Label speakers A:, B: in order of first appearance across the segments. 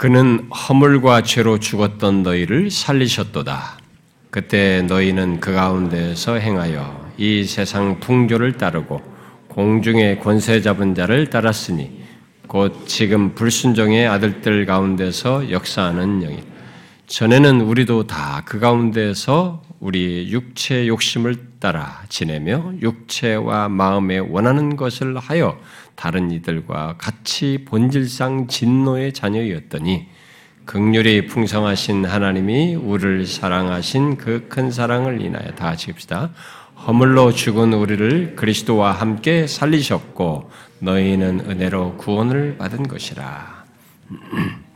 A: 그는 허물과 죄로 죽었던 너희를 살리셨도다. 그때 너희는 그 가운데서 행하여 이 세상 풍조를 따르고 공중의 권세 잡은 자를 따랐으니 곧 지금 불순종의 아들들 가운데서 역사하는 영이 전에는 우리도 다 그 가운데서 우리 육체 욕심을 따라 지내며 육체와 마음에 원하는 것을 하여 다른 이들과 같이 본질상 진노의 자녀였더니 극률이 풍성하신 하나님이 우리를 사랑하신 그 큰 사랑을 인하여 다 같이 읍시다. 허물로 죽은 우리를 그리스도와 함께 살리셨고 너희는 은혜로 구원을 받은 것이라.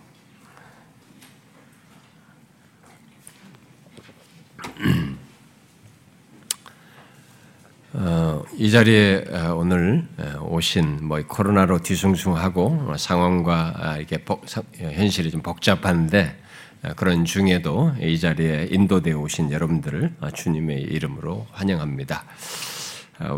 A: 어, 이 자리에 어, 오늘 어, 오신 뭐 코로나로 뒤숭숭하고 상황과 아, 이렇게 복, 현실이 좀 복잡한데 그런 중에도 이 자리에 인도되어 오신 여러분들을 주님의 이름으로 환영합니다.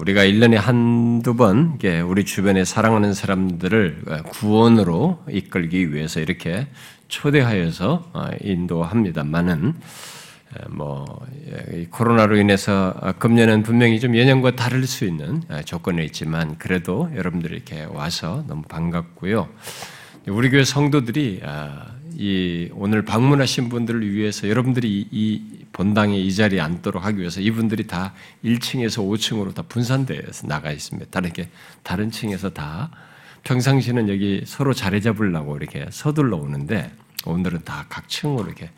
A: 우리가 1년에 한두 번 우리 주변에 사랑하는 사람들을 구원으로 이끌기 위해서 이렇게 초대하여서 인도합니다만은 뭐 코로나로 인해서 금년은 분명히 좀 예년과 다를 수 있는 조건이 있지만 그래도 여러분들이 이렇게 와서 너무 반갑고요. 우리 교회 성도들이 아, 이 오늘 방문하신 분들을 위해서 여러분들이 이 본당에 이 자리에 앉도록 하기 위해서 이분들이 다 1층에서 5층으로 다 분산되어서 나가 있습니다. 다르게 다른 층에서 다 평상시는 여기 서로 자리 잡으려고 이렇게 서둘러 오는데 오늘은 다 각 층으로 이렇게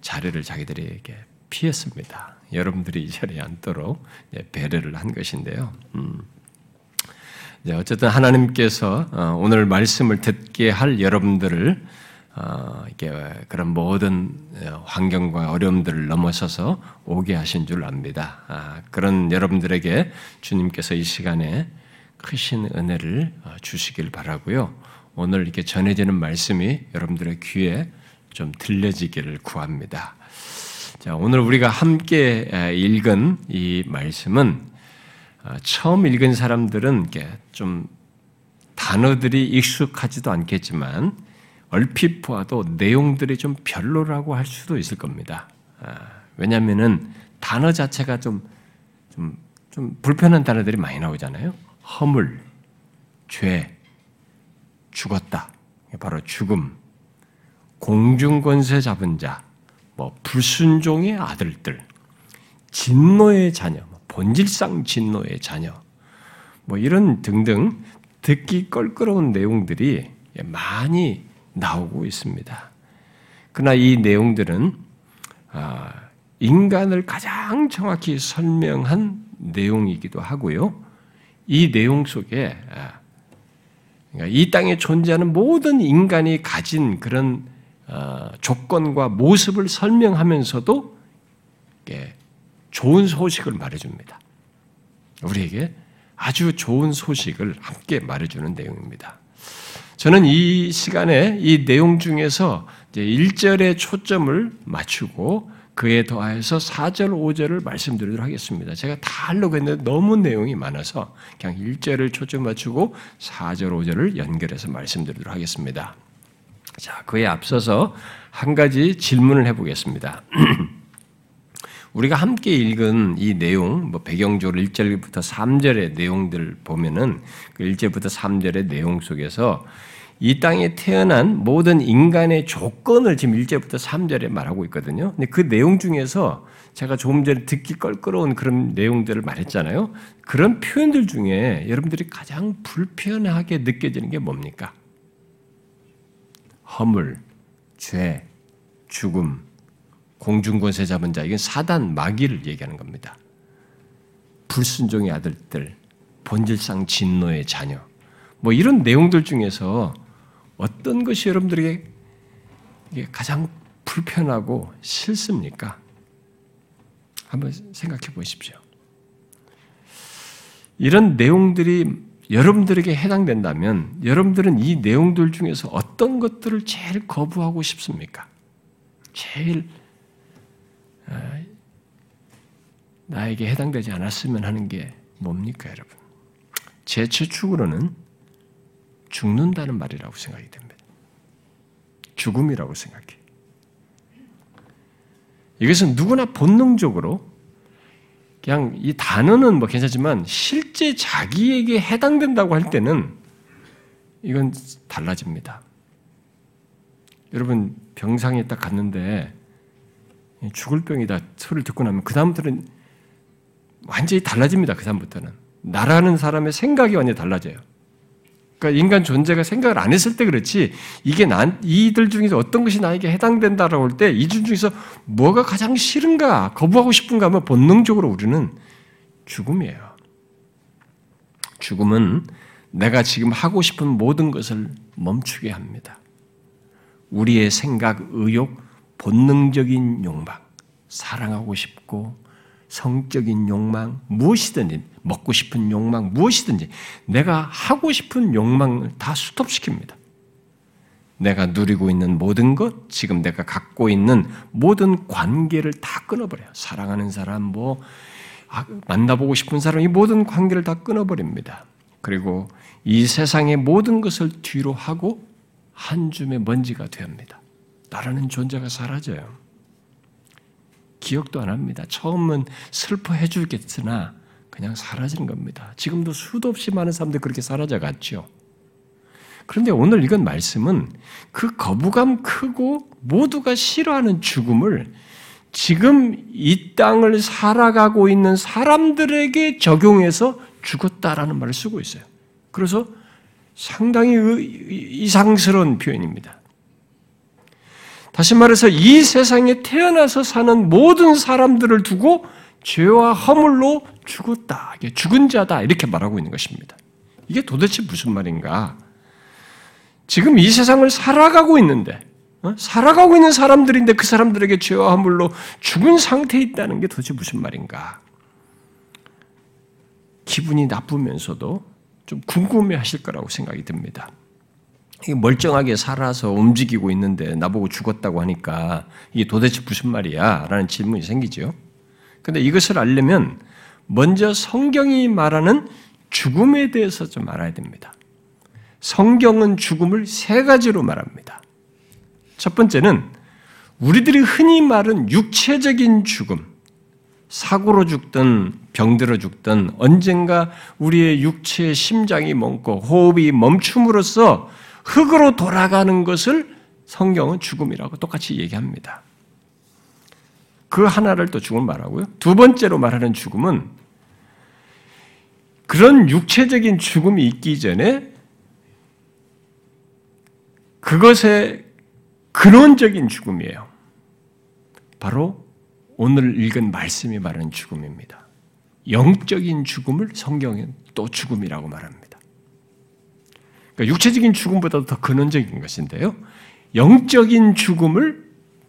A: 자리를 자기들에게 피했습니다. 여러분들이 이 자리에 앉도록 배려를 한 것인데요. 음. 어쨌든 하나님께서 어, 오늘 말씀을 듣게 할 여러분들을 어, 그런 모든 어, 환경과 어려움들을 넘어서서 오게 하신 줄 압니다. 아, 그런 여러분들에게 주님께서 이 시간에 크신 은혜를 주시길 바라고요. 오늘 이렇게 전해지는 말씀이 여러분들의 귀에 좀 들려지기를 구합니다. 자, 오늘 우리가 함께 읽은 이 말씀은 아, 처음 읽은 사람들은 좀 단어들이 익숙하지도 않겠지만 얼핏 보아도 내용들이 좀 별로라고 할 수도 있을 겁니다. 아, 왜냐하면은 단어 자체가 좀, 좀, 좀 불편한 단어들이 많이 나오잖아요. 허물, 죄, 죽었다. 바로 죽음, 공중권세 잡은 자, 뭐 불순종의 아들들, 진노의 자녀, 뭐 본질상 진노의 자녀, 뭐 이런 등등 듣기 껄끄러운 내용들이 많이 나오고 있습니다. 그러나 이 내용들은 아, 인간을 가장 정확히 설명한 내용이기도 하고요. 이 내용 속에 아, 그러니까 이 땅에 존재하는 모든 인간이 가진 그런 어, 조건과 모습을 설명하면서도 좋은 소식을 말해줍니다. 우리에게 아주 좋은 소식을 함께 말해주는 내용입니다. 저는 이 시간에 이 내용 중에서 이제 1절에 초점을 맞추고 그에 더하여서 4절, 5절을 말씀드리도록 하겠습니다. 제가 다 하려고 했는데 너무 내용이 많아서 그냥 1절을 초점 맞추고 4절, 5절을 연결해서 말씀드리도록 하겠습니다. 자, 그에 앞서서 한 가지 질문을 해보겠습니다. 우리가 함께 읽은 이 내용, 뭐 배경적으로 1절부터 3절의 내용들 보면은 그 1절부터 3절의 내용 속에서 이 땅에 태어난 모든 인간의 조건을 지금 1절부터 3절에 말하고 있거든요. 근데 그 내용 중에서 제가 조금 전에 듣기 껄끄러운 그런 내용들을 말했잖아요. 그런 표현들 중에 여러분들이 가장 불편하게 느껴지는 게 뭡니까? 허물, 죄, 죽음, 공중권세 잡은 자, 이건 사단 마귀를 얘기하는 겁니다. 불순종의 아들들, 본질상 진노의 자녀, 뭐 이런 내용들 중에서 어떤 것이 여러분들에게 가장 불편하고 싫습니까? 한번 생각해 보십시오. 이런 내용들이 여러분들에게 해당된다면 여러분들은 이 내용들 중에서 어떤 것들을 제일 거부하고 싶습니까? 제일 어, 나에게 해당되지 않았으면 하는 게 뭡니까, 여러분? 제 추측으로는 죽는다는 말이라고 생각이 됩니다. 죽음이라고 생각해. 이것은 누구나 본능적으로 그냥 이 단어는 뭐 괜찮지만 실제 자기에게 해당된다고 할 때는 이건 달라집니다. 여러분 병상에 딱 갔는데 죽을 병이다 소리를 듣고 나면 그 다음부터는 완전히 달라집니다. 그 다음부터는 나라는 사람의 생각이 완전히 달라져요. 그러니까 인간 존재가 생각을 안 했을 때 그렇지 이게 난 이들 중에서 어떤 것이 나에게 해당된다라고 할 때이 중에서 뭐가 가장 싫은가 거부하고 싶은가 하면 본능적으로 우리는 죽음이에요. 죽음은 내가 지금 하고 싶은 모든 것을 멈추게 합니다. 우리의 생각, 의욕, 본능적인 욕망, 사랑하고 싶고 성적인 욕망, 무엇이든지 먹고 싶은 욕망, 무엇이든지 내가 하고 싶은 욕망을 다 스톱시킵니다. 내가 누리고 있는 모든 것, 지금 내가 갖고 있는 모든 관계를 다 끊어버려요. 사랑하는 사람, 뭐 아, 만나보고 싶은 사람, 이 모든 관계를 다 끊어버립니다. 그리고 이 세상의 모든 것을 뒤로 하고 한 줌의 먼지가 됩니다. 나라는 존재가 사라져요. 기억도 안 합니다. 처음은 슬퍼해 주겠으나 그냥 사라지는 겁니다. 지금도 수도 없이 많은 사람들이 그렇게 사라져 갔죠. 그런데 오늘 이건 말씀은 그 거부감 크고 모두가 싫어하는 죽음을 지금 이 땅을 살아가고 있는 사람들에게 적용해서 죽었다라는 말을 쓰고 있어요. 그래서 상당히 이상스러운 표현입니다. 다시 말해서 이 세상에 태어나서 사는 모든 사람들을 두고 죄와 허물로 죽었다. 죽은 자다. 이렇게 말하고 있는 것입니다. 이게 도대체 무슨 말인가? 지금 이 세상을 살아가고 있는데, 어? 살아가고 있는 사람들인데 그 사람들에게 죄와 허물로 죽은 상태에 있다는 게 도대체 무슨 말인가? 기분이 나쁘면서도 좀 궁금해 하실 거라고 생각이 듭니다. 멀쩡하게 살아서 움직이고 있는데 나보고 죽었다고 하니까 이게 도대체 무슨 말이야? 라는 질문이 생기죠. 근데 이것을 알려면 먼저 성경이 말하는 죽음에 대해서 좀 알아야 됩니다. 성경은 죽음을 세 가지로 말합니다. 첫 번째는 우리들이 흔히 말은 육체적인 죽음, 사고로 죽든 병들어 죽든 언젠가 우리의 육체의 심장이 멈고 호흡이 멈춤으로써 흙으로 돌아가는 것을 성경은 죽음이라고 똑같이 얘기합니다. 그 하나를 또 죽음 말하고요. 두 번째로 말하는 죽음은 그런 육체적인 죽음이 있기 전에 그것의 근원적인 죽음이에요. 바로 오늘 읽은 말씀이 말하는 죽음입니다. 영적인 죽음을 성경은 또 죽음이라고 말합니다. 그러니까 육체적인 죽음보다도 더 근원적인 것인데요. 영적인 죽음을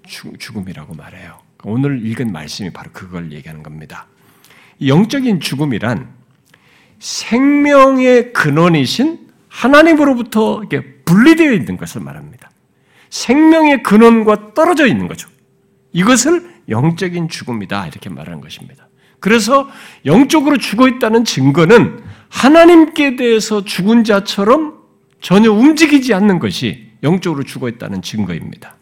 A: 죽음이라고 말해요. 오늘 읽은 말씀이 바로 그걸 얘기하는 겁니다. 영적인 죽음이란 생명의 근원이신 하나님으로부터 분리되어 있는 것을 말합니다. 생명의 근원과 떨어져 있는 거죠. 이것을 영적인 죽음이다 이렇게 말하는 것입니다. 그래서 영적으로 죽어 있다는 증거는 하나님께 대해서 죽은 자처럼 전혀 움직이지 않는 것이 영적으로 죽어 있다는 증거입니다.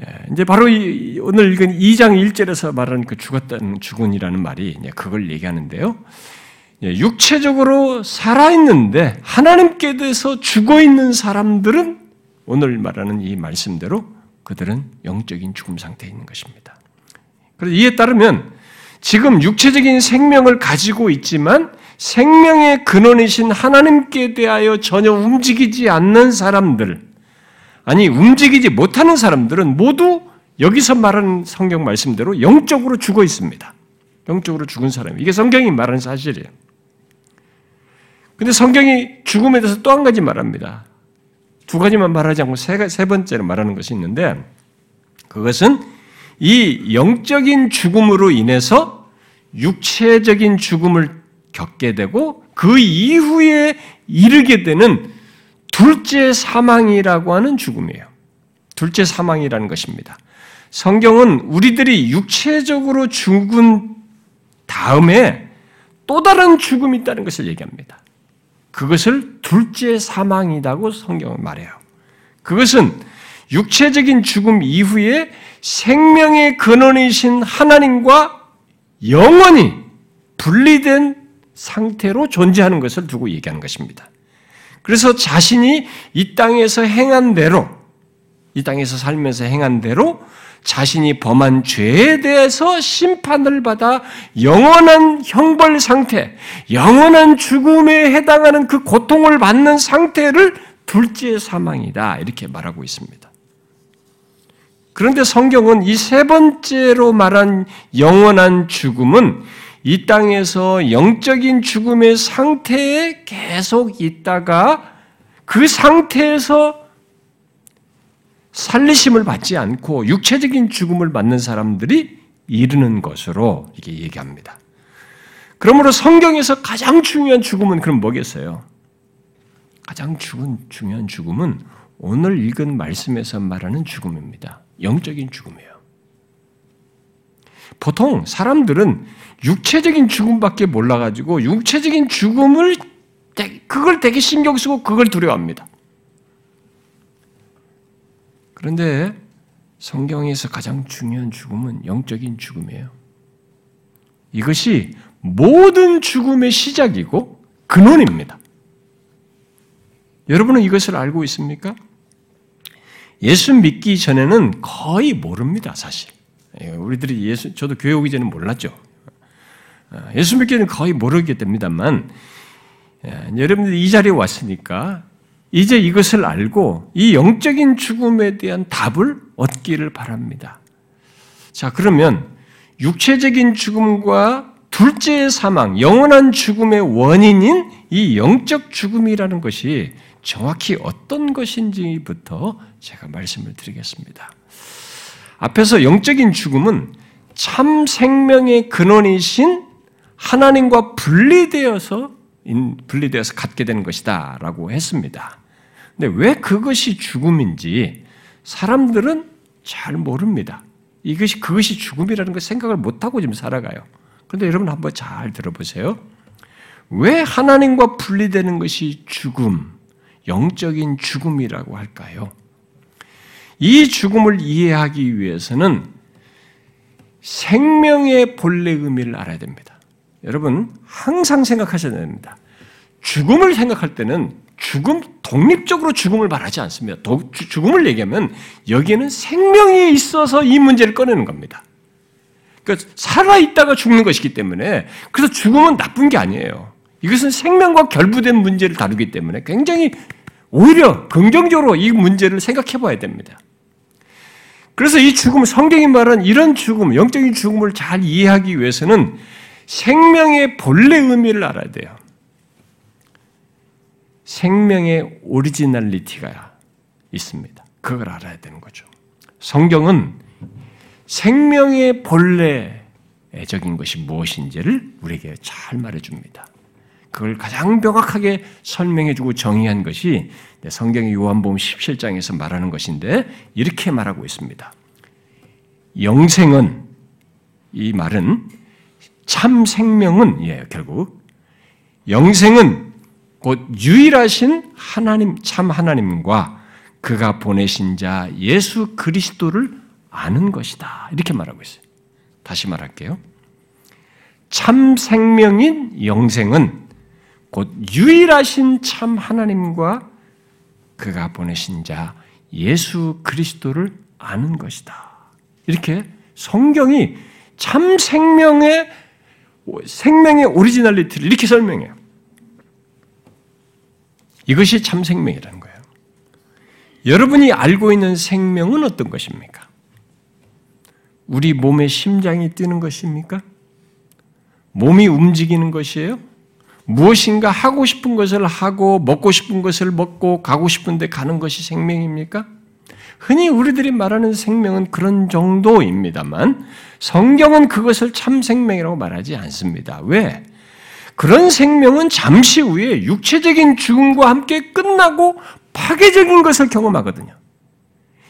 A: 예, 이제 바로 이, 오늘 읽은 2장 1절에서 말하는 그 죽었다는 죽은이라는 말이 그걸 얘기하는데요. 예, 육체적으로 살아있는데 하나님께 대해서 죽어 있는 사람들은 오늘 말하는 이 말씀대로 그들은 영적인 죽음 상태에 있는 것입니다. 그래서 이에 따르면 지금 육체적인 생명을 가지고 있지만 생명의 근원이신 하나님께 대하여 전혀 움직이지 않는 사람들, 아니 움직이지 못하는 사람들은 모두 여기서 말하는 성경 말씀대로 영적으로 죽어 있습니다. 영적으로 죽은 사람. 이게 성경이 말하는 사실이에요. 근데 성경이 죽음에 대해서 또 한 가지 말합니다. 두 가지만 말하지 않고 세, 세 번째로 말하는 것이 있는데 그것은 이 영적인 죽음으로 인해서 육체적인 죽음을 겪게 되고 그 이후에 이르게 되는 둘째 사망이라고 하는 죽음이에요. 둘째 사망이라는 것입니다. 성경은 우리들이 육체적으로 죽은 다음에 또 다른 죽음이 있다는 것을 얘기합니다. 그것을 둘째 사망이라고 성경은 말해요. 그것은 육체적인 죽음 이후에 생명의 근원이신 하나님과 영원히 분리된 상태로 존재하는 것을 두고 얘기하는 것입니다. 그래서 자신이 이 땅에서 행한 대로, 이 땅에서 살면서 행한 대로 자신이 범한 죄에 대해서 심판을 받아 영원한 형벌 상태, 영원한 죽음에 해당하는 그 고통을 받는 상태를 둘째 사망이다. 이렇게 말하고 있습니다. 그런데 성경은 이 세 번째로 말한 영원한 죽음은 이 땅에서 영적인 죽음의 상태에 계속 있다가 그 상태에서 살리심을 받지 않고 육체적인 죽음을 받는 사람들이 이르는 것으로 이렇게 얘기합니다. 그러므로 성경에서 가장 중요한 죽음은 그럼 뭐겠어요? 가장 죽은, 중요한 죽음은 오늘 읽은 말씀에서 말하는 죽음입니다. 영적인 죽음이에요. 보통 사람들은 육체적인 죽음밖에 몰라가지고 육체적인 죽음을 그걸 되게 신경 쓰고 그걸 두려워합니다. 그런데 성경에서 가장 중요한 죽음은 영적인 죽음이에요. 이것이 모든 죽음의 시작이고 근원입니다. 여러분은 이것을 알고 있습니까? 예수 믿기 전에는 거의 모릅니다, 사실. 예, 우리들이 예수, 저도 교회 오기 전에 몰랐죠. 아, 예수 믿기는 거의 모르게 됩니다만, 예, 여러분들이 이 자리에 왔으니까 이제 이것을 알고 이 영적인 죽음에 대한 답을 얻기를 바랍니다. 자, 그러면 육체적인 죽음과 둘째의 사망, 영원한 죽음의 원인인 이 영적 죽음이라는 것이 정확히 어떤 것인지부터 제가 말씀을 드리겠습니다. 앞에서 영적인 죽음은 참 생명의 근원이신 하나님과 분리되어서 분리되어서 갖게 되는 것이다라고 했습니다. 근데 왜 그것이 죽음인지 사람들은 잘 모릅니다. 이것이 그것이 죽음이라는 걸 생각을 못 하고 지금 살아가요. 그런데 여러분 한번 잘 들어보세요. 왜 하나님과 분리되는 것이 죽음, 영적인 죽음이라고 할까요? 이 죽음을 이해하기 위해서는 생명의 본래 의미를 알아야 됩니다. 여러분 항상 생각하셔야 됩니다. 죽음을 생각할 때는 죽음 독립적으로 죽음을 말하지 않습니다. 도, 죽음을 얘기하면 여기에는 생명이 있어서 이 문제를 꺼내는 겁니다. 그러니까 살아 있다가 죽는 것이기 때문에 그래서 죽음은 나쁜 게 아니에요. 이것은 생명과 결부된 문제를 다루기 때문에 굉장히 오히려 긍정적으로 이 문제를 생각해 봐야 됩니다. 그래서 이 죽음, 성경이 말한 이런 죽음, 영적인 죽음을 잘 이해하기 위해서는 생명의 본래 의미를 알아야 돼요. 생명의 originality가 있습니다. 그걸 알아야 되는 거죠. 성경은 생명의 본래적인 것이 무엇인지를 우리에게 잘 말해줍니다. 그걸 가장 명확하게 설명해주고 정의한 것이 성경의 요한복음 17장에서 말하는 것인데 이렇게 말하고 있습니다. 영생은 이 말은 참 생명은 예, 결국 영생은 곧 유일하신 하나님, 참 하나님과 그가 보내신 자 예수 그리스도를 아는 것이다. 이렇게 말하고 있어요. 다시 말할게요. 참 생명인 영생은 곧 유일하신 참 하나님과 그가 보내신 자 예수 그리스도를 아는 것이다. 이렇게 성경이 참 생명의 생명의 originality를 이렇게 설명해요. 이것이 참 생명이라는 거예요. 여러분이 알고 있는 생명은 어떤 것입니까? 우리 몸의 심장이 뛰는 것입니까? 몸이 움직이는 것이에요? 무엇인가 하고 싶은 것을 하고 먹고 싶은 것을 먹고 가고 싶은데 가는 것이 생명입니까? 흔히 우리들이 말하는 생명은 그런 정도입니다만 성경은 그것을 참 생명이라고 말하지 않습니다. 왜? 그런 생명은 잠시 후에 육체적인 죽음과 함께 끝나고 파괴적인 것을 경험하거든요.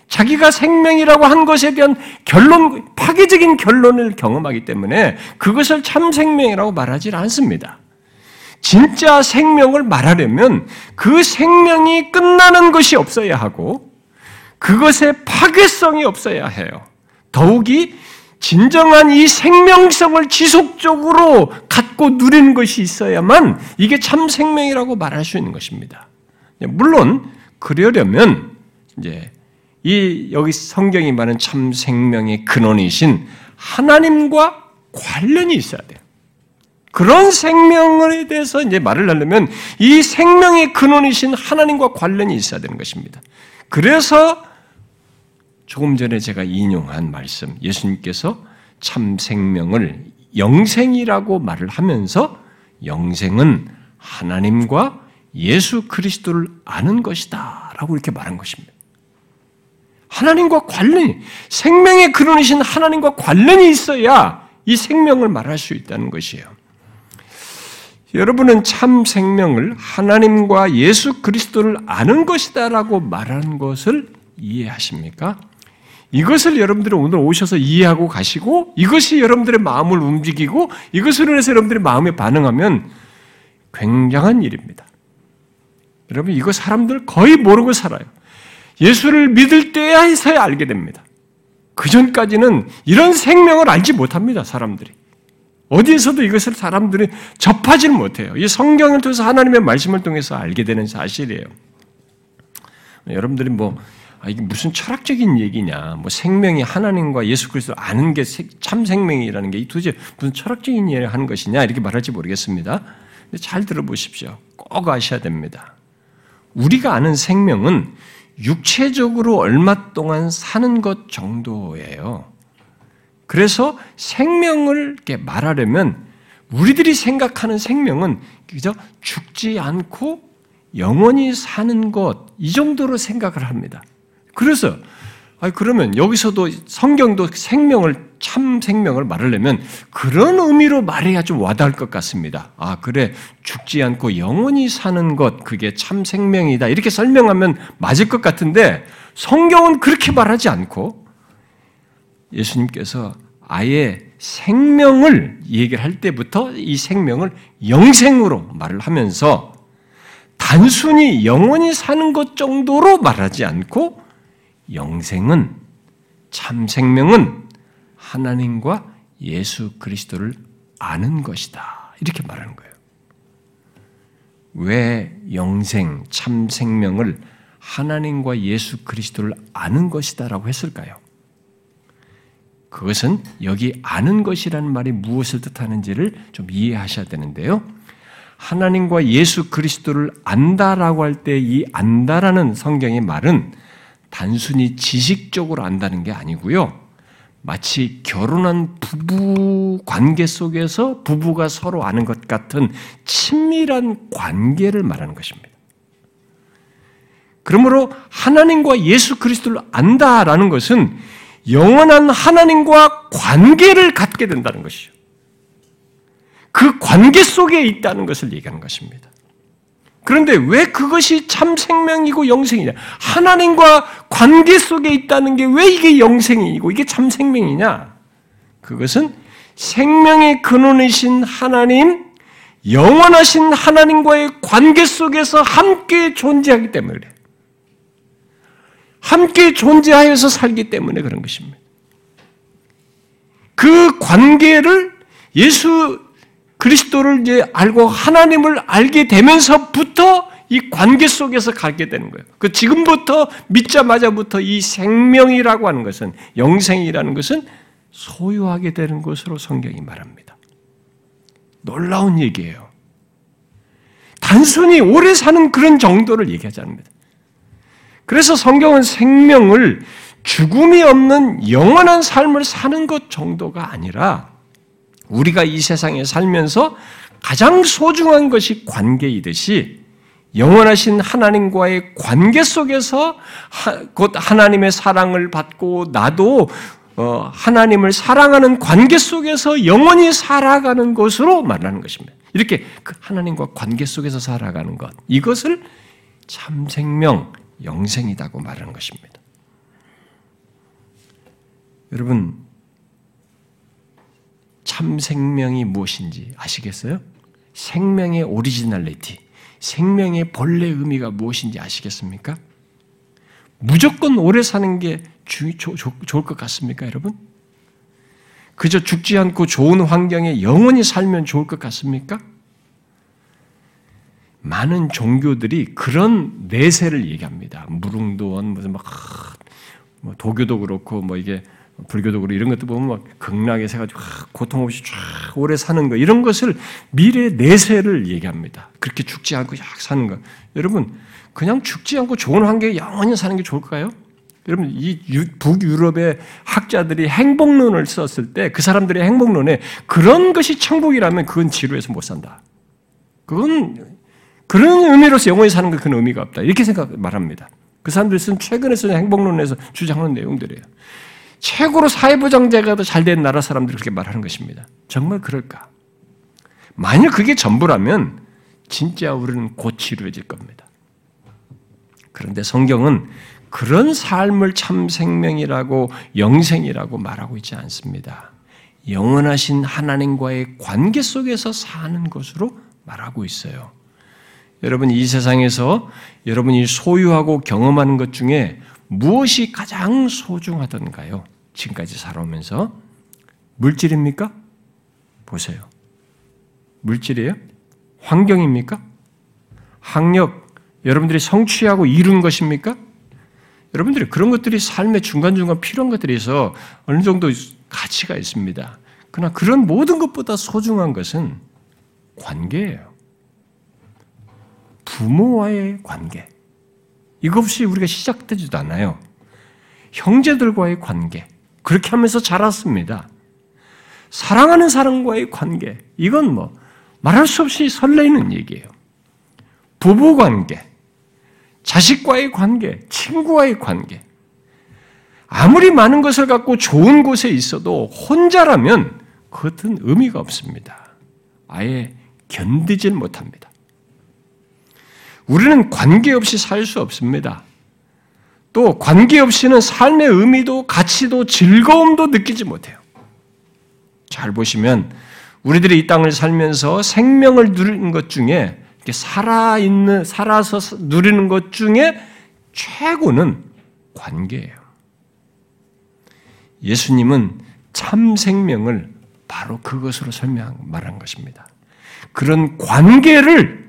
A: 자기가 생명이라고 한 것에 대한 결론, 파괴적인 결론을 경험하기 때문에 그것을 참 생명이라고 말하지 않습니다. 진짜 생명을 말하려면 그 생명이 끝나는 것이 없어야 하고 그것에 파괴성이 없어야 해요. 더욱이 진정한 이 생명성을 지속적으로 갖고 누리는 것이 있어야만 이게 참 생명이라고 말할 수 있는 것입니다. 물론 그러려면 이제 이 여기 성경이 말하는 참 생명의 근원이신 하나님과 관련이 있어야 돼요. 그런 생명에 대해서 이제 말을 하려면 이 생명의 근원이신 하나님과 관련이 있어야 되는 것입니다. 그래서 조금 전에 제가 인용한 말씀, 예수님께서 참 생명을 영생이라고 말을 하면서 영생은 하나님과 예수 그리스도를 아는 것이다. 라고 이렇게 말한 것입니다. 하나님과 관련이, 생명의 근원이신 하나님과 관련이 있어야 이 생명을 말할 수 있다는 것이에요. 여러분은 참 생명을 하나님과 예수 그리스도를 아는 것이다라고 말하는 것을 이해하십니까? 이것을 여러분들이 오늘 오셔서 이해하고 가시고 이것이 여러분들의 마음을 움직이고 이것으로 인해서 여러분들의 마음에 반응하면 굉장한 일입니다. 여러분 이거 사람들 거의 모르고 살아요. 예수를 믿을 때야서야 알게 됩니다. 그 전까지는 이런 생명을 알지 못합니다. 사람들이. 어디에서도 이것을 사람들이 접하지는 못해요. 이 성경을 통해서 하나님의 말씀을 통해서 알게 되는 사실이에요. 여러분들이 뭐 아, 이게 무슨 철학적인 얘기냐? 뭐 생명이 하나님과 예수 그리스도 아는 게 참 생명이라는 게 도대체 무슨 철학적인 얘기를 하는 것이냐? 이렇게 말할지 모르겠습니다. 근데 잘 들어보십시오. 꼭 아셔야 됩니다. 우리가 아는 생명은 육체적으로 얼마 동안 사는 것 정도예요. 그래서 생명을 이렇게 말하려면 우리들이 생각하는 생명은 그저 죽지 않고 영원히 사는 것, 이 정도로 생각을 합니다. 그래서, 그러면 여기서도 성경도 생명을, 참 생명을 말하려면 그런 의미로 말해야 좀 와닿을 것 같습니다. 아, 그래. 죽지 않고 영원히 사는 것, 그게 참 생명이다. 이렇게 설명하면 맞을 것 같은데 성경은 그렇게 말하지 않고 예수님께서 아예 생명을 얘기를 할 때부터 이 생명을 영생으로 말을 하면서 단순히 영원히 사는 것 정도로 말하지 않고 영생은 참 생명은 하나님과 예수 그리스도를 아는 것이다. 이렇게 말하는 거예요. 왜 영생, 참 생명을 하나님과 예수 그리스도를 아는 것이다라고 했을까요? 그것은 여기 아는 것이라는 말이 무엇을 뜻하는지를 좀 이해하셔야 되는데요. 하나님과 예수 그리스도를 안다라고 할 때 이 안다라는 성경의 말은 단순히 지식적으로 안다는 게 아니고요. 마치 결혼한 부부 관계 속에서 부부가 서로 아는 것 같은 친밀한 관계를 말하는 것입니다. 그러므로 하나님과 예수 그리스도를 안다라는 것은 영원한 하나님과 관계를 갖게 된다는 것이죠. 그 관계 속에 있다는 것을 얘기하는 것입니다. 그런데 왜 그것이 참 생명이고 영생이냐? 하나님과 관계 속에 있다는 게 왜 이게 영생이고 이게 참 생명이냐? 그것은 생명의 근원이신 하나님, 영원하신 하나님과의 관계 속에서 함께 존재하기 때문에 그래요. 함께 존재하여서 살기 때문에 그런 것입니다. 그 관계를 예수 그리스도를 이제 알고 하나님을 알게 되면서부터 이 관계 속에서 가게 되는 거예요. 그 지금부터 믿자마자부터 이 생명이라고 하는 것은 영생이라는 것은 소유하게 되는 것으로 성경이 말합니다. 놀라운 얘기예요. 단순히 오래 사는 그런 정도를 얘기하지 않습니다. 그래서 성경은 생명을 죽음이 없는 영원한 삶을 사는 것 정도가 아니라 우리가 이 세상에 살면서 가장 소중한 것이 관계이듯이 영원하신 하나님과의 관계 속에서 곧 하나님의 사랑을 받고 나도 어, 하나님을 사랑하는 관계 속에서 영원히 살아가는 것으로 말하는 것입니다. 이렇게 그 하나님과 관계 속에서 살아가는 것 이것을 참 생명 영생이다고 말하는 것입니다. 여러분 참 생명이 무엇인지 아시겠어요? 생명의 오리지널리티, 생명의 본래 의미가 무엇인지 아시겠습니까? 무조건 오래 사는 게 주, 조, 조, 좋을 것 같습니까, 여러분? 그저 죽지 않고 좋은 환경에 영원히 살면 좋을 것 같습니까? 많은 종교들이 그런 내세를 얘기합니다. 무릉도원 무슨 막뭐 도교도 그렇고 뭐 이게 불교도 그렇고 이런 것도 보면 막 극락에 세가지고 고통 없이 쫙 오래 사는 거 이런 것을 미래 내세를 얘기합니다. 그렇게 죽지 않고 약 사는 거. 여러분 그냥 죽지 않고 좋은 환경에 영원히 사는 게 좋을까요? 여러분 이 북유럽의 학자들이 행복론을 썼을 때 그 사람들의 행복론에 그런 것이 천국이라면 그건 지루해서 못 산다. 그건 그런 의미로서 영원히 사는 건 그런 의미가 없다. 이렇게 생각 말합니다. 그 사람들이 쓴 최근에 쓴 행복론에서 주장하는 내용들이에요. 최고로 사회보장제가 더 잘 된 나라 사람들이 그렇게 말하는 것입니다. 정말 그럴까? 만일 그게 전부라면 진짜 우리는 곧 치료해질 겁니다. 그런데 성경은 그런 삶을 참 생명이라고 영생이라고 말하고 있지 않습니다. 영원하신 하나님과의 관계 속에서 사는 것으로 말하고 있어요. 여러분 이 세상에서 여러분이 소유하고 경험하는 것 중에 무엇이 가장 소중하던가요? 지금까지 살아오면서 물질입니까? 보세요. 물질이에요? 환경입니까? 학력, 여러분들이 성취하고 이룬 것입니까? 여러분들이 그런 것들이 삶의 중간중간 필요한 것들이서 어느 정도 가치가 있습니다. 그러나 그런 모든 것보다 소중한 것은 관계예요. 부모와의 관계. 이것 없이 우리가 시작되지도 않아요. 형제들과의 관계. 그렇게 하면서 자랐습니다. 사랑하는 사람과의 관계. 이건 뭐, 말할 수 없이 설레이는 얘기예요. 부부 관계. 자식과의 관계. 친구와의 관계. 아무리 많은 것을 갖고 좋은 곳에 있어도 혼자라면 그것은 의미가 없습니다. 아예 견디질 못합니다. 우리는 관계없이 살 수 없습니다. 또 관계없이는 삶의 의미도 가치도 즐거움도 느끼지 못해요. 잘 보시면 우리들이 이 땅을 살면서 생명을 누리는 것 중에 살아 있는 살아서 누리는 것 중에 최고는 관계예요. 예수님은 참 생명을 바로 그것으로 설명 말한 것입니다. 그런 관계를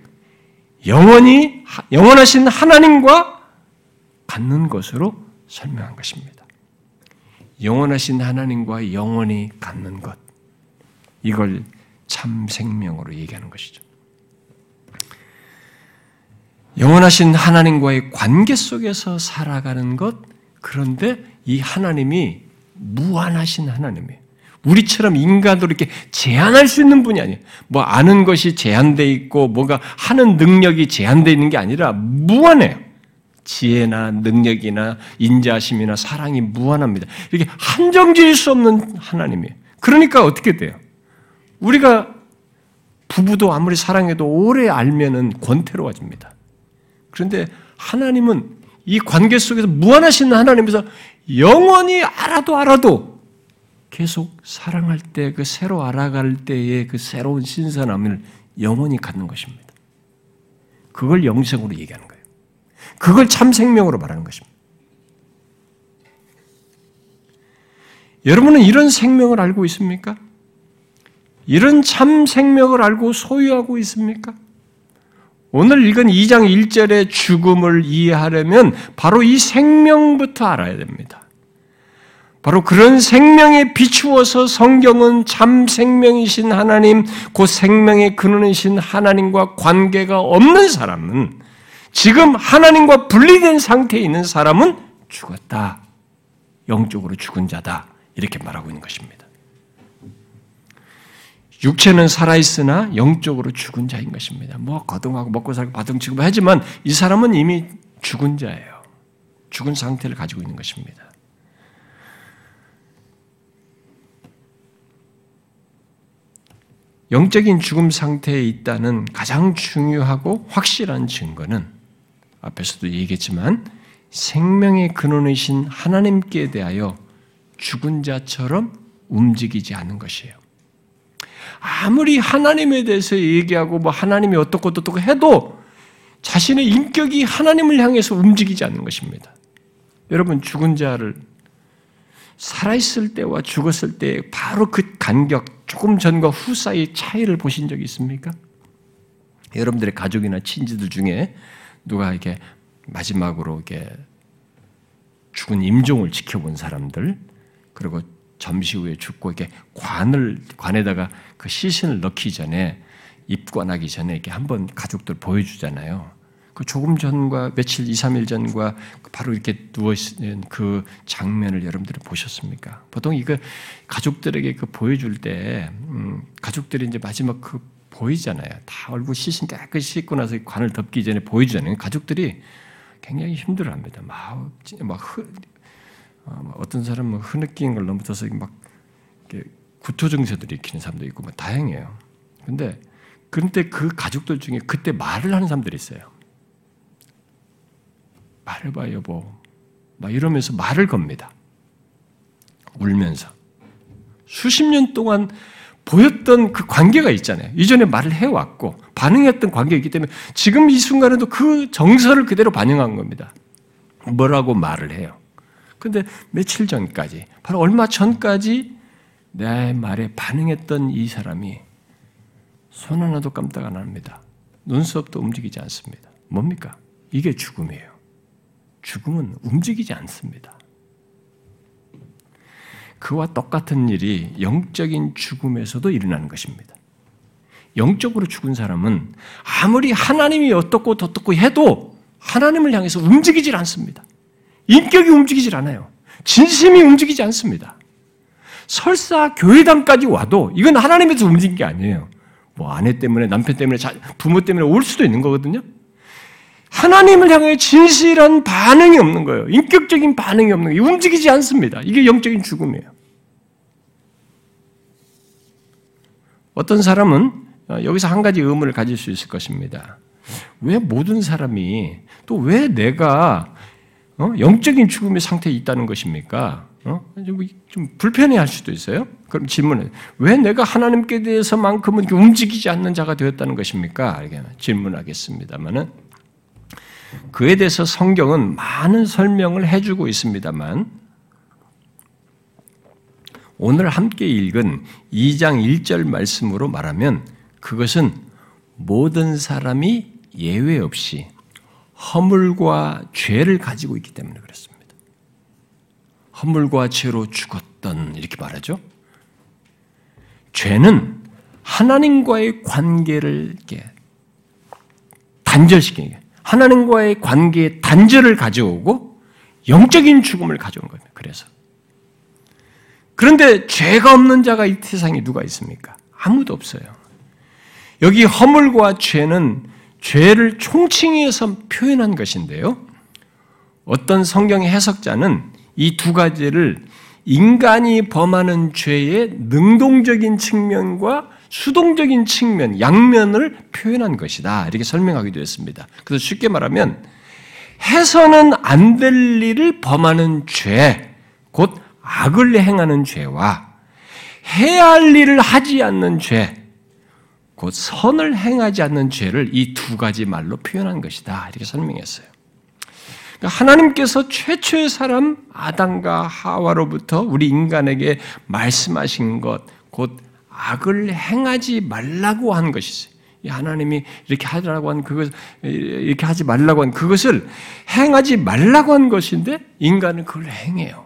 A: 영원히 영원하신 하나님과 갖는 것으로 설명한 것입니다. 영원하신 하나님과 영원히 갖는 것 이걸 참 생명으로 얘기하는 것이죠. 영원하신 하나님과의 관계 속에서 살아가는 것 그런데 이 하나님이 무한하신 하나님이에요. 우리처럼 인간도 이렇게 제한할 수 있는 분이 아니에요. 뭐 아는 것이 제한되어 있고 뭔가 하는 능력이 제한되어 있는 게 아니라 무한해요. 지혜나 능력이나 인자심이나 사랑이 무한합니다. 이렇게 한정 지을 수 없는 하나님이에요. 그러니까 어떻게 돼요? 우리가 부부도 아무리 사랑해도 오래 알면은 권태로워집니다. 그런데 하나님은 이 관계 속에서 무한하신 하나님에서 영원히 알아도 알아도 계속 사랑할 때 그 새로 알아갈 때의 그 새로운 신선함을 영원히 갖는 것입니다. 그걸 영생으로 얘기하는 거예요. 그걸 참 생명으로 말하는 것입니다. 여러분은 이런 생명을 알고 있습니까? 이런 참 생명을 알고 소유하고 있습니까? 오늘 읽은 2장 1절의 죽음을 이해하려면 바로 이 생명부터 알아야 됩니다. 바로 그런 생명에 비추어서 성경은 참 생명이신 하나님, 그 생명의 근원이신 하나님과 관계가 없는 사람은 지금 하나님과 분리된 상태에 있는 사람은 죽었다. 영적으로 죽은 자다. 이렇게 말하고 있는 것입니다. 육체는 살아있으나 영적으로 죽은 자인 것입니다. 뭐 거동하고 먹고 살고 바둥치고 하지만 이 사람은 이미 죽은 자예요. 죽은 상태를 가지고 있는 것입니다. 영적인 죽음 상태에 있다는 가장 중요하고 확실한 증거는 앞에서도 얘기했지만 생명의 근원이신 하나님께 대하여 죽은 자처럼 움직이지 않는 것이에요. 아무리 하나님에 대해서 얘기하고 뭐 하나님이 어떻고 어떻고 해도 자신의 인격이 하나님을 향해서 움직이지 않는 것입니다. 여러분 죽은 자를 살아있을 때와 죽었을 때 바로 그 간격, 조금 전과 후 사이 차이를 보신 적이 있습니까? 여러분들의 가족이나 친지들 중에 누가 이렇게 마지막으로 이렇게 죽은 임종을 지켜본 사람들, 그리고 점시 후에 죽고 이렇게 관을 관에다가 그 시신을 넣기 전에 입관하기 전에 이렇게 한번 가족들 보여주잖아요. 그 조금 전과 며칠 2, 3일 전과 바로 이렇게 누워 있는 그 장면을 여러분들이 보셨습니까? 보통 이거 가족들에게 그 보여줄 때 음, 가족들이 이제 마지막 그 보이잖아요. 다 얼굴 시신 깨끗이 씻고 나서 관을 덮기 전에 보여주잖아요. 가족들이 굉장히 힘들어 합니다. 막, 막 흐, 어, 어떤 사람은 흐느끼는 걸 넘어서서 막 구토 증세들이 일으키는 사람도 있고 뭐 다행이에요. 근데 그런데 그 가족들 중에 그때 말을 하는 사람들이 있어요. 말해봐 여보. 막 이러면서 말을 겁니다. 울면서. 수십 년 동안 보였던 그 관계가 있잖아요. 이전에 말을 해왔고 반응했던 관계가 있기 때문에 지금 이 순간에도 그 정서를 그대로 반영한 겁니다. 뭐라고 말을 해요. 근데 며칠 전까지, 바로 얼마 전까지 내 말에 반응했던 이 사람이 손 하나도 깜짝 안 합니다. 눈썹도 움직이지 않습니다. 뭡니까? 이게 죽음이에요. 죽음은 움직이지 않습니다. 그와 똑같은 일이 영적인 죽음에서도 일어나는 것입니다. 영적으로 죽은 사람은 아무리 하나님이 어떻고 어떻고 해도 하나님을 향해서 움직이질 않습니다. 인격이 움직이질 않아요. 진심이 움직이지 않습니다. 설사 교회당까지 와도 이건 하나님에서 움직인 게 아니에요. 뭐 아내 때문에 남편 때문에 부모 때문에 올 수도 있는 거거든요. 하나님을 향해 진실한 반응이 없는 거예요. 인격적인 반응이 없는 거예요. 움직이지 않습니다. 이게 영적인 죽음이에요. 어떤 사람은 어, 여기서 한 가지 의문을 가질 수 있을 것입니다. 왜 모든 사람이 또 왜 내가 어? 영적인 죽음의 상태에 있다는 것입니까? 어? 좀 불편해할 수도 있어요. 그럼 질문해: 왜 내가 하나님께 대해서만큼은 움직이지 않는 자가 되었다는 것입니까? 질문하겠습니다만은 그에 대해서 성경은 많은 설명을 해주고 있습니다만 오늘 함께 읽은 2장 1절 말씀으로 말하면 그것은 모든 사람이 예외 없이 허물과 죄를 가지고 있기 때문에 그렇습니다. 허물과 죄로 죽었던 이렇게 말하죠. 죄는 하나님과의 관계를 단절시키는 하나님과의 관계의 단절을 가져오고 영적인 죽음을 가져온 겁니다. 그래서 그런데 죄가 없는 자가 이 세상에 누가 있습니까? 아무도 없어요. 여기 허물과 죄는 죄를 총칭해서 표현한 것인데요. 어떤 성경 해석자는 이 두 가지를 인간이 범하는 죄의 능동적인 측면과 수동적인 측면, 양면을 표현한 것이다. 이렇게 설명하기도 했습니다. 그래서 쉽게 말하면 해서는 안 될 일을 범하는 죄, 곧 악을 행하는 죄와 해야 할 일을 하지 않는 죄, 곧 선을 행하지 않는 죄를 이 두 가지 말로 표현한 것이다. 이렇게 설명했어요. 그러니까 하나님께서 최초의 사람 아담과 하와로부터 우리 인간에게 말씀하신 것, 곧 악을 행하지 말라고 한 것이지. 하나님이 이렇게 하라고 한 그것, 이렇게 하지 말라고 한 그것을 행하지 말라고 한 것인데 인간은 그걸 행해요.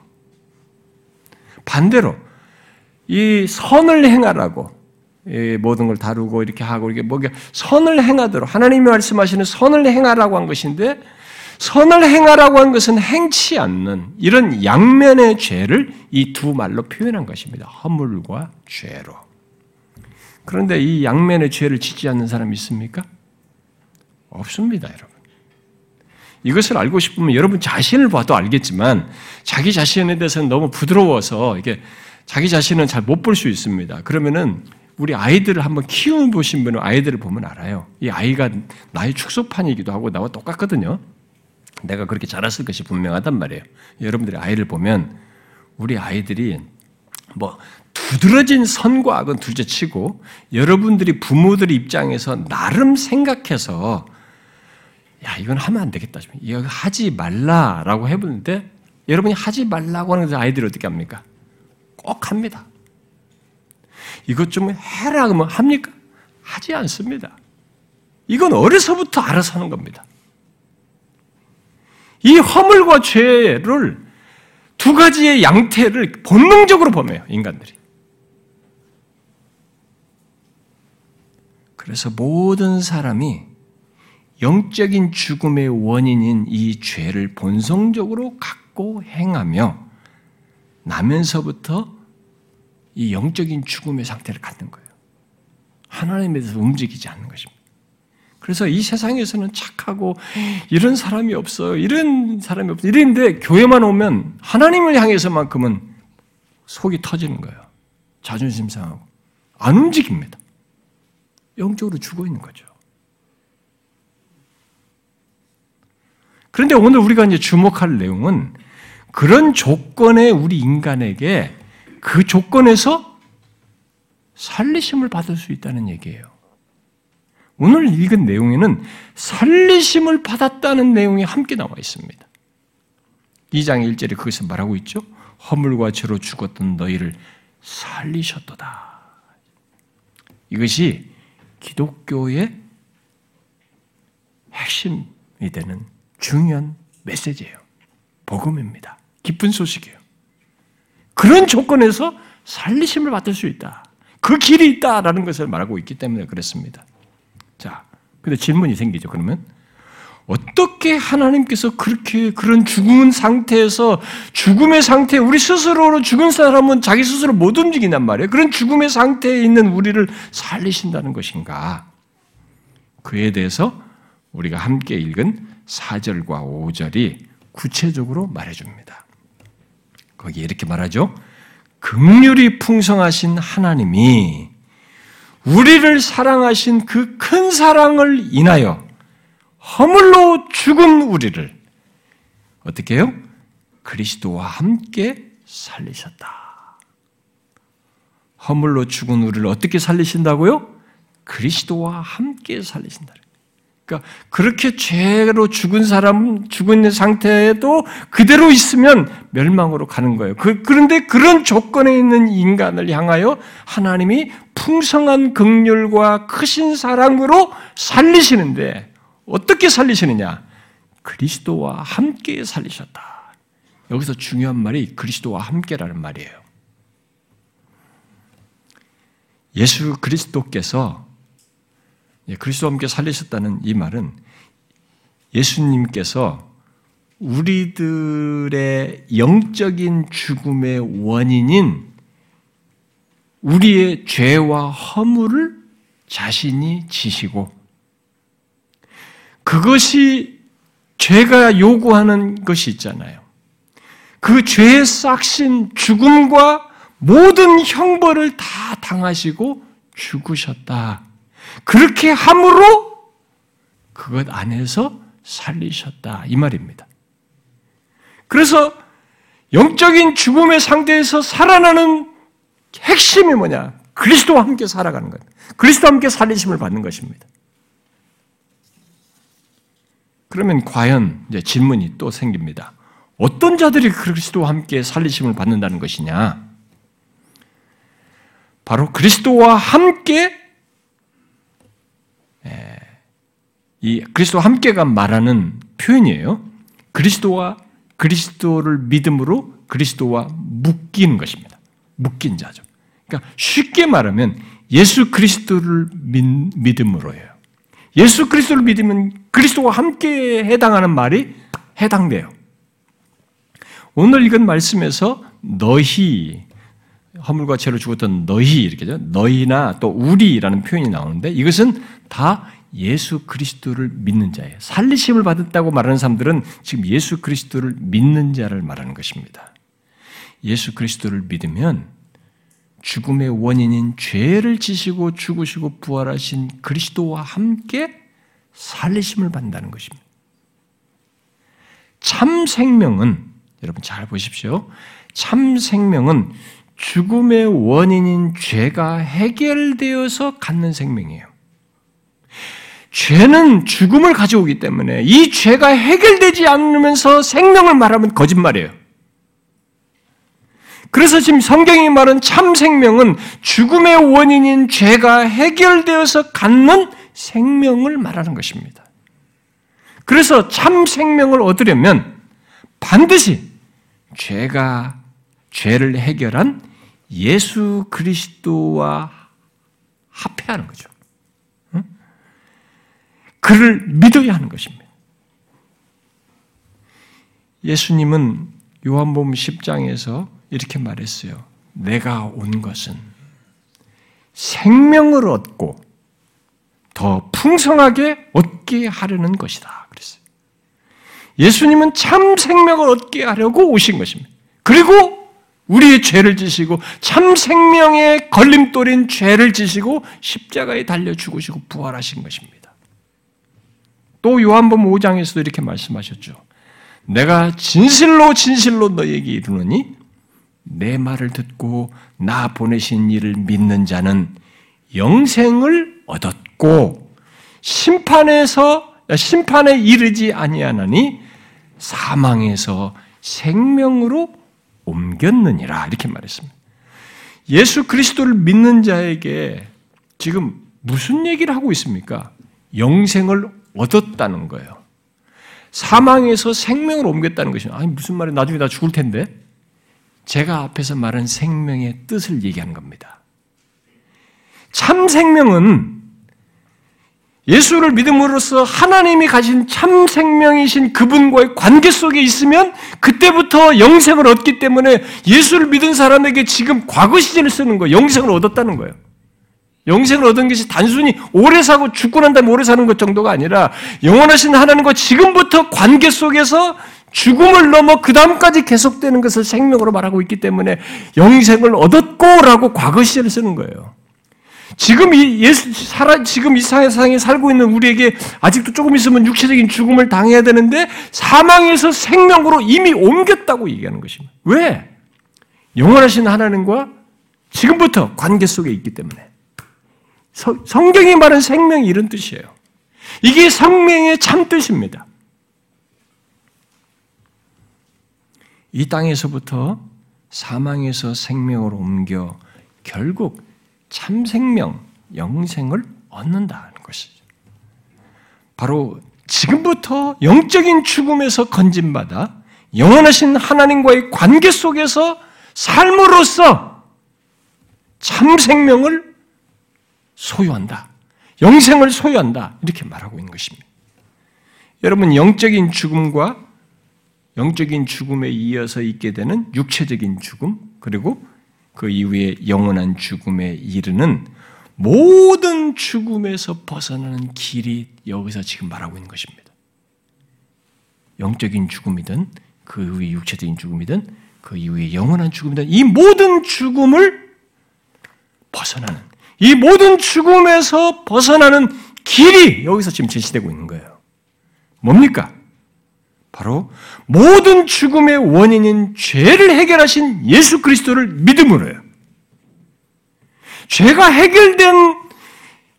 A: 반대로 이 선을 행하라고 모든 걸 다루고 이렇게 하고 이게 뭐 선을 행하도록 하나님이 말씀하시는 선을 행하라고 한 것인데 선을 행하라고 한 것은 행치 않는 이런 양면의 죄를 이 두 말로 표현한 것입니다. 허물과 죄로. 그런데 이 양면의 죄를 짓지 않는 사람이 있습니까? 없습니다, 여러분. 이것을 알고 싶으면 여러분 자신을 봐도 알겠지만 자기 자신에 대해서는 너무 부드러워서 이게 자기 자신은 잘 못 볼 수 있습니다. 그러면은 우리 아이들을 한번 키워 보신 분은 아이들을 보면 알아요. 이 아이가 나의 축소판이기도 하고 나와 똑같거든요. 내가 그렇게 자랐을 것이 분명하단 말이에요. 여러분들이 아이를 보면 우리 아이들이 뭐 두드러진 선과 악은 둘째 치고 여러분들이 부모들 입장에서 나름 생각해서 야 이건 하면 안 되겠다 이거 하지 말라라고 해보는데 여러분이 하지 말라고 하는 아이들이 어떻게 합니까? 꼭 합니다. 이것 좀 해라 그러면 합니까? 하지 않습니다. 이건 어려서부터 알아서 하는 겁니다. 이 허물과 죄를 두 가지의 양태를 본능적으로 범해요, 인간들이. 그래서 모든 사람이 영적인 죽음의 원인인 이 죄를 본성적으로 갖고 행하며 나면서부터 이 영적인 죽음의 상태를 갖는 거예요. 하나님에 대해서 움직이지 않는 것입니다. 그래서 이 세상에서는 착하고 이런 사람이 없어요. 이런 사람이 없어. 이랬는데 교회만 오면 하나님을 향해서만큼은 속이 터지는 거예요. 자존심 상하고. 안 움직입니다. 영적으로 죽어 있는 거죠. 그런데 오늘 우리가 이제 주목할 내용은 그런 조건에 우리 인간에게 그 조건에서 살리심을 받을 수 있다는 얘기예요. 오늘 읽은 내용에는 살리심을 받았다는 내용이 함께 나와 있습니다. 2장 1절에 그것을 말하고 있죠. 허물과 죄로 죽었던 너희를 살리셨도다. 이것이 기독교의 핵심이 되는 중요한 메시지예요. 복음입니다. 기쁜 소식이에요. 그런 조건에서 살리심을 받을 수 있다. 그 길이 있다라는 것을 말하고 있기 때문에 그렇습니다. 자, 근데 질문이 생기죠. 그러면 어떻게 하나님께서 그렇게 그런 죽은 상태에서 죽음의 상태, 우리 스스로로 죽은 사람은 자기 스스로 못 움직인단 말이에요. 그런 죽음의 상태에 있는 우리를 살리신다는 것인가? 그에 대해서 우리가 함께 읽은 4절과 5절이 구체적으로 말해 줍니다. 거기 이렇게 말하죠. 극률이 풍성하신 하나님이 우리를 사랑하신 그 큰 사랑을 인하여 허물로 죽은 우리를 어떻게 해요? 그리스도와 함께 살리셨다. 허물로 죽은 우리를 어떻게 살리신다고요? 그리스도와 함께 살리신다. 그러니까 그렇게 죄로 죽은 사람 죽은 상태에도 그대로 있으면 멸망으로 가는 거예요. 그, 그런데 그런 조건에 있는 인간을 향하여 하나님이 풍성한 극률과 크신 사랑으로 살리시는데 어떻게 살리시느냐? 그리스도와 함께 살리셨다. 여기서 중요한 말이 그리스도와 함께라는 말이에요. 예수 그리스도께서 예, 그리스도와 함께 살리셨다는 이 말은 예수님께서 우리들의 영적인 죽음의 원인인 우리의 죄와 허물을 자신이 지시고 그것이 죄가 요구하는 것이 있잖아요. 그 죄의 싹신 죽음과 모든 형벌을 다 당하시고 죽으셨다. 그렇게 함으로 그것 안에서 살리셨다. 이 말입니다. 그래서 영적인 죽음의 상태에서 살아나는 핵심이 뭐냐? 그리스도와 함께 살아가는 것. 그리스도와 함께 살리심을 받는 것입니다. 그러면 과연 이제 질문이 또 생깁니다. 어떤 자들이 그리스도와 함께 살리심을 받는다는 것이냐? 바로 그리스도와 함께 이 그리스도와 함께가 말하는 표현이에요. 그리스도와 그리스도를 믿음으로 그리스도와 묶이는 것입니다. 묶인 자죠. 그러니까 쉽게 말하면 예수 그리스도를 믿, 음으로예요 예수 그리스도를 믿으면 그리스도와 함께 해당하는 말이 해당돼요. 오늘 읽은 말씀에서 너희 허물과 죄로 죽었던 너희 이렇게죠. 너희나 또 우리라는 표현이 나오는데 이것은 다 예수 그리스도를 믿는 자예요. 살리심을 받았다고 말하는 사람들은 지금 예수 그리스도를 믿는 자를 말하는 것입니다. 예수 그리스도를 믿으면 죽음의 원인인 죄를 지시고 죽으시고 부활하신 그리스도와 함께 살리심을 받는다는 것입니다. 참 생명은 여러분 잘 보십시오. 참 생명은 죽음의 원인인 죄가 해결되어서 갖는 생명이에요. 죄는 죽음을 가져오기 때문에 이 죄가 해결되지 않으면서 생명을 말하면 거짓말이에요. 그래서 지금 성경이 말한 참 생명은 죽음의 원인인 죄가 해결되어서 갖는 생명을 말하는 것입니다. 그래서 참 생명을 얻으려면 반드시 죄가 죄를 해결한 예수 그리스도와 합해하는 거죠. 그를 믿어야 하는 것입니다. 예수님은 요한복음 10장에서 이렇게 말했어요. 내가 온 것은 생명을 얻고 더 풍성하게 얻게 하려는 것이다. 그랬어요. 예수님은 참 생명을 얻게 하려고 오신 것입니다. 그리고 우리의 죄를 지시고 참 생명의 걸림돌인 죄를 지시고 십자가에 달려 죽으시고 부활하신 것입니다. 또 요한복음 5장에서도 이렇게 말씀하셨죠. 내가 진실로 진실로 너에게 이르노니 내 말을 듣고 나 보내신 이를 믿는 자는 영생을 얻었고 심판에서 심판에 이르지 아니하나니 사망에서 생명으로 옮겼느니라 이렇게 말했습니다. 예수 그리스도를 믿는 자에게 지금 무슨 얘기를 하고 있습니까? 영생을 얻었다는 거예요. 사망에서 생명을 옮겼다는 것이 아니 무슨 말이 나중에 다 죽을 텐데 제가 앞에서 말한 생명의 뜻을 얘기하는 겁니다. 참 생명은 예수를 믿음으로써 하나님이 가진 참 생명이신 그분과의 관계 속에 있으면 그때부터 영생을 얻기 때문에 예수를 믿은 사람에게 지금 과거 시제를 쓰는 거예요. 영생을 얻었다는 거예요. 영생을 얻은 것이 단순히 오래 사고 죽고 난 다음에 오래 사는 것 정도가 아니라 영원하신 하나님과 지금부터 관계 속에서 죽음을 넘어 그 다음까지 계속되는 것을 생명으로 말하고 있기 때문에 영생을 얻었고라고 과거 시제를 쓰는 거예요. 지금 이 예수 살아 지금 이 세상에 살고 있는 우리에게 아직도 조금 있으면 육체적인 죽음을 당해야 되는데 사망에서 생명으로 이미 옮겼다고 얘기하는 것입니다. 왜? 영원하신 하나님과 지금부터 관계 속에 있기 때문에 성경이 말하는 생명이 이런 뜻이에요. 이게 생명의 참 뜻입니다. 이 땅에서부터 사망에서 생명으로 옮겨 결국 참 생명, 영생을 얻는다는 것이죠. 바로 지금부터 영적인 죽음에서 건진받아 영원하신 하나님과의 관계 속에서 삶으로써 참 생명을 소유한다. 영생을 소유한다. 이렇게 말하고 있는 것입니다. 여러분, 영적인 죽음과 영적인 죽음에 이어서 있게 되는 육체적인 죽음, 그리고 그 이후에 영원한 죽음에 이르는 모든 죽음에서 벗어나는 길이 여기서 지금 말하고 있는 것입니다. 영적인 죽음이든 그 이후에 육체적인 죽음이든 그 이후에 영원한 죽음이든 이 모든 죽음을 벗어나는 이 모든 죽음에서 벗어나는 길이 여기서 지금 제시되고 있는 거예요. 뭡니까? 바로 모든 죽음의 원인인 죄를 해결하신 예수 그리스도를 믿음으로요. 죄가 해결된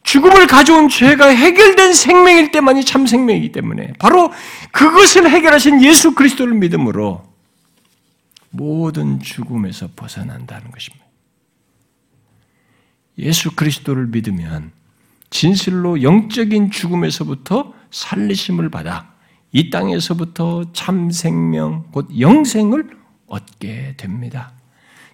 A: 죽음을 가져온 죄가 해결된 생명일 때만이 참 생명이기 때문에 바로 그것을 해결하신 예수 그리스도를 믿음으로 모든 죽음에서 벗어난다는 것입니다. 예수 그리스도를 믿으면 진실로 영적인 죽음에서부터 살리심을 받아 이 땅에서부터 참 생명, 곧 영생을 얻게 됩니다.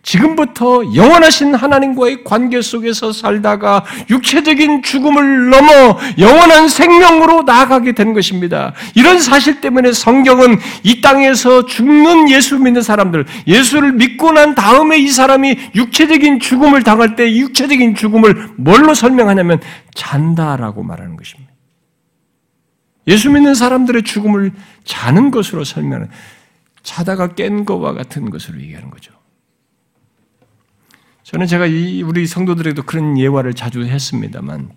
A: 지금부터 영원하신 하나님과의 관계 속에서 살다가 육체적인 죽음을 넘어 영원한 생명으로 나아가게 된 것입니다. 이런 사실 때문에 성경은 이 땅에서 죽는 예수 믿는 사람들, 예수를 믿고 난 다음에 이 사람이 육체적인 죽음을 당할 때 육체적인 죽음을 뭘로 설명하냐면 잔다라고 말하는 것입니다. 예수 믿는 사람들의 죽음을 자는 것으로 설명하는 자다가 깬 것과 같은 것으로 얘기하는 거죠. 저는 제가 이 우리 성도들에게도 그런 예화를 자주 했습니다만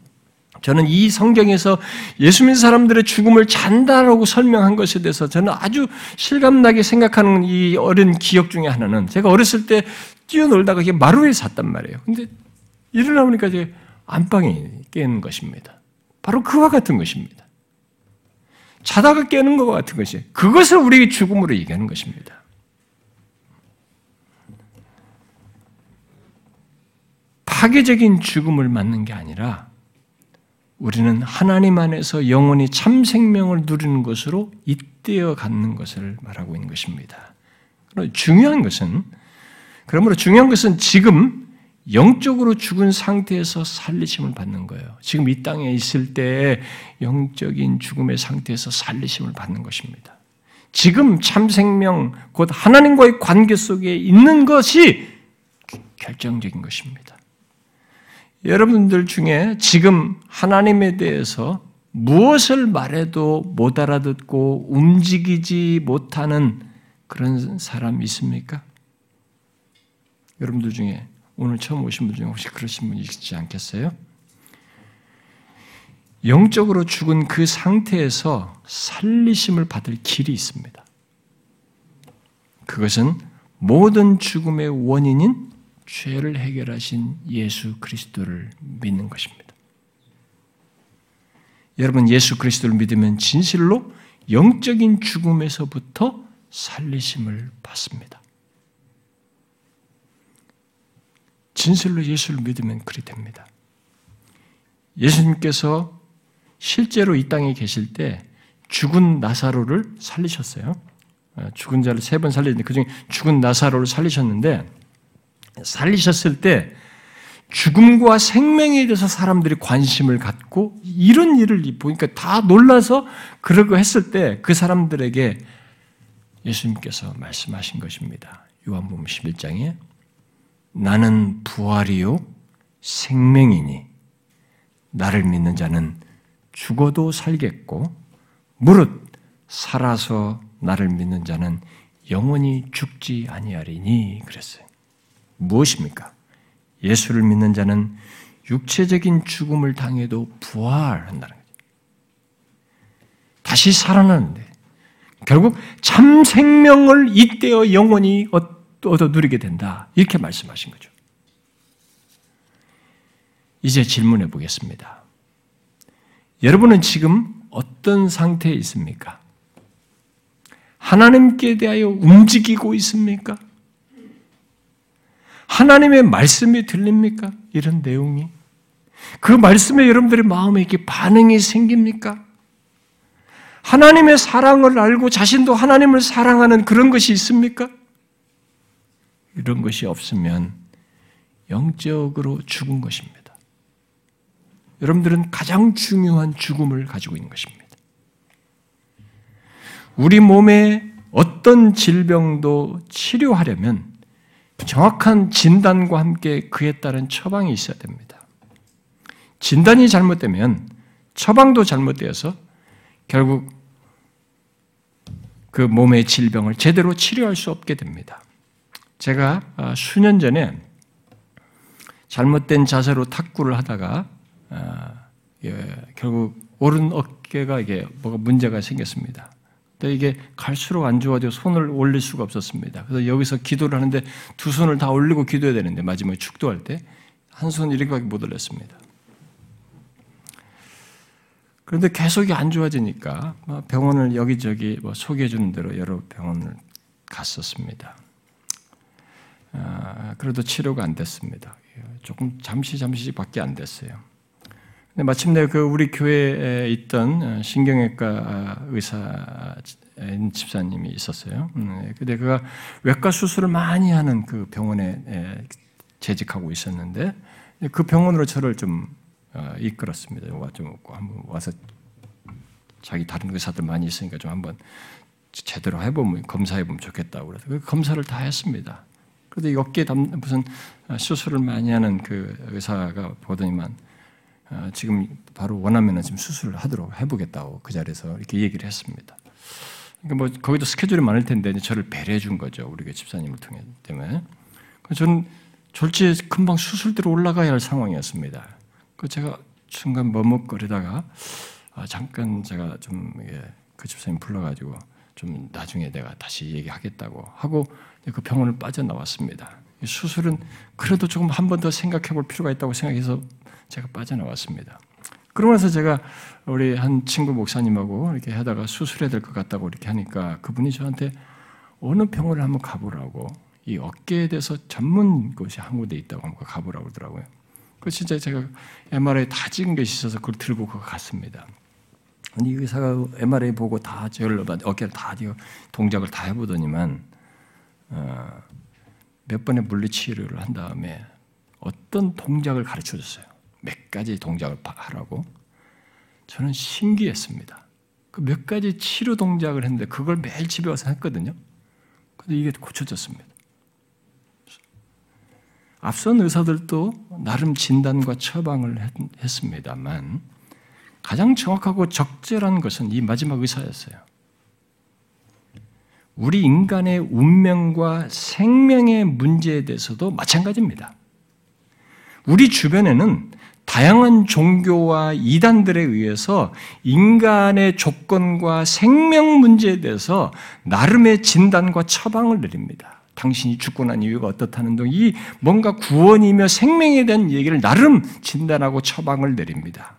A: 저는 이 성경에서 예수 믿는 사람들의 죽음을 잔다라고 설명한 것에 대해서 저는 아주 실감나게 생각하는 이 어린 기억 중에 하나는 제가 어렸을 때 뛰어놀다가 마루에 샀단 말이에요. 근데 일어나보니까 이제 안방에 깨는 것입니다. 바로 그와 같은 것입니다. 자다가 깨는 것 같은 것이 그것을 우리의 죽음으로 얘기하는 것입니다.
B: 파괴적인 죽음을 맞는 게 아니라 우리는 하나님 안에서 영원히 참 생명을 누리는 것으로 잇대어 갖는 것을 말하고 있는 것입니다. 그럼 중요한 것은 그러므로 중요한 것은 지금 영적으로 죽은 상태에서 살리심을 받는 거예요. 지금 이 땅에 있을 때 영적인 죽음의 상태에서 살리심을 받는 것입니다. 지금 참 생명, 곧 하나님과의 관계 속에 있는 것이 결정적인 것입니다. 여러분들 중에 지금 하나님에 대해서 무엇을 말해도 못 알아듣고 움직이지 못하는 그런 사람 있습니까? 여러분들 중에 오늘 처음 오신 분 중에 혹시 그러신 분 있지 않겠어요? 영적으로 죽은 그 상태에서 살리심을 받을 길이 있습니다. 그것은 모든 죽음의 원인인 죄를 해결하신 예수 그리스도를 믿는 것입니다. 여러분 예수 그리스도를 믿으면 진실로 영적인 죽음에서부터 살리심을 받습니다. 진실로 예수를 믿으면 그리 됩니다. 예수님께서 실제로 이 땅에 계실 때 죽은 나사로를 살리셨어요. 어, 죽은 자를 세 번 살리는데 그중에 죽은 나사로를 살리셨는데 살리셨을 때 죽음과 생명에 대해서 사람들이 관심을 갖고 이런 일을 보니까 다 놀라서 그러고 했을 때 그 사람들에게 예수님께서 말씀하신 것입니다. 요한복음 11장에 나는 부활이요 생명이니 나를 믿는 자는 죽어도 살겠고 무릇 살아서 나를 믿는 자는 영원히 죽지 아니하리니 그랬어요. 무엇입니까? 예수를 믿는 자는 육체적인 죽음을 당해도 부활한다는 거죠. 다시 살아나는데 결국 참 생명을 이때어 영원히 얻어 누리게 된다. 이렇게 말씀하신 거죠. 이제 질문해 보겠습니다. 여러분은 지금 어떤 상태에 있습니까? 하나님께 대하여 움직이고 있습니까? 하나님의 말씀이 들립니까? 이런 내용이. 그 말씀에 여러분들의 마음에 이렇게 반응이 생깁니까? 하나님의 사랑을 알고 자신도 하나님을 사랑하는 그런 것이 있습니까? 이런 것이 없으면 영적으로 죽은 것입니다. 여러분들은 가장 중요한 죽음을 가지고 있는 것입니다. 우리 몸에 어떤 질병도 치료하려면 정확한 진단과 함께 그에 따른 처방이 있어야 됩니다. 진단이 잘못되면 처방도 잘못되어서 결국 그 몸의 질병을 제대로 치료할 수 없게 됩니다. 제가 아, 수년 전에 잘못된 자세로 탁구를 하다가 아, 예, 결국 오른 어깨가 이게 뭐가 문제가 생겼습니다. 근데 이게 갈수록 안 좋아져 손을 올릴 수가 없었습니다. 그래서 여기서 기도를 하는데 두 손을 다 올리고 기도해야 되는데 마지막에 축도할 때 한 손 이렇게밖에 못 올렸습니다. 그런데 계속 안 좋아지니까 병원을 여기저기 뭐 소개해 주는 대로 여러 병원을 갔었습니다. 아, 그래도 치료가 안 됐습니다. 조금 잠시 잠시밖에 안 됐어요. 마침내 그 우리 교회에 있던 어, 신경외과 의사 집사님이 있었어요. 음, 근데 그가 외과 수술을 많이 하는 그 병원에 재직하고 있었는데 그 병원으로 저를 좀 어, 이끌었습니다. 와좀 한번 와서 자기 다른 의사들 많이 있으니까 좀 한번 제대로 해보면 검사해보면 좋겠다고 그래서 그 검사를 다 했습니다. 그런데 어깨에 무슨 수술을 많이 하는 그 의사가 보더니만 어, 지금 바로 원하면 지금 수술을 하도록 해보겠다고 그 자리에서 이렇게 얘기를 했습니다. 그러니까 뭐 거기도 스케줄이 많을 텐데 저를 배려해 준 거죠. 우리 교 집사님을 통해 때문에. 저는 졸지에 금방 수술대로 올라가야 할 상황이었습니다. 그 제가 순간 머뭇거리다가 아, 잠깐 제가 좀그 집사님 불러가지고 좀 나중에 내가 다시 얘기하겠다고 하고 그 병원을 빠져나왔습니다. 수술은 그래도 조금 한 번 더 생각해 볼 필요가 있다고 생각해서 제가 빠져나왔습니다. 그러고 나서 제가 우리 한 친구 목사님하고 이렇게 하다가 수술해야 될 것 같다고 이렇게 하니까 그분이 저한테 어느 병원을 한번 가보라고 이 어깨에 대해서 전문 곳이 한 군데 있다고 한번 가보라고 그러더라고요. 그 진짜 제가 MRI 다 찍은 것이 있어서 그걸 들고 그거 갔습니다. 근데 이 의사가 MRI 보고 다 저를 어깨를 다 동작을 다 해보더니만 어, 몇 번의 물리치료를 한 다음에 어떤 동작을 가르쳐 줬어요. 몇 가지 동작을 하라고. 저는 신기했습니다. 그 몇 가지 치료 동작을 했는데 그걸 매일 집에 와서 했거든요. 근데 이게 고쳐졌습니다. 앞선 의사들도 나름 진단과 처방을 했, 습니다만 가장 정확하고 적절한 것은 이 마지막 의사였어요. 우리 인간의 운명과 생명의 문제에 대해서도 마찬가지입니다. 우리 주변에는 다양한 종교와 이단들에 의해서 인간의 조건과 생명 문제에 대해서 나름의 진단과 처방을 내립니다. 당신이 죽고 난 이유가 어떻다는 등 이 뭔가 구원이며 생명에 대한 얘기를 나름 진단하고 처방을 내립니다.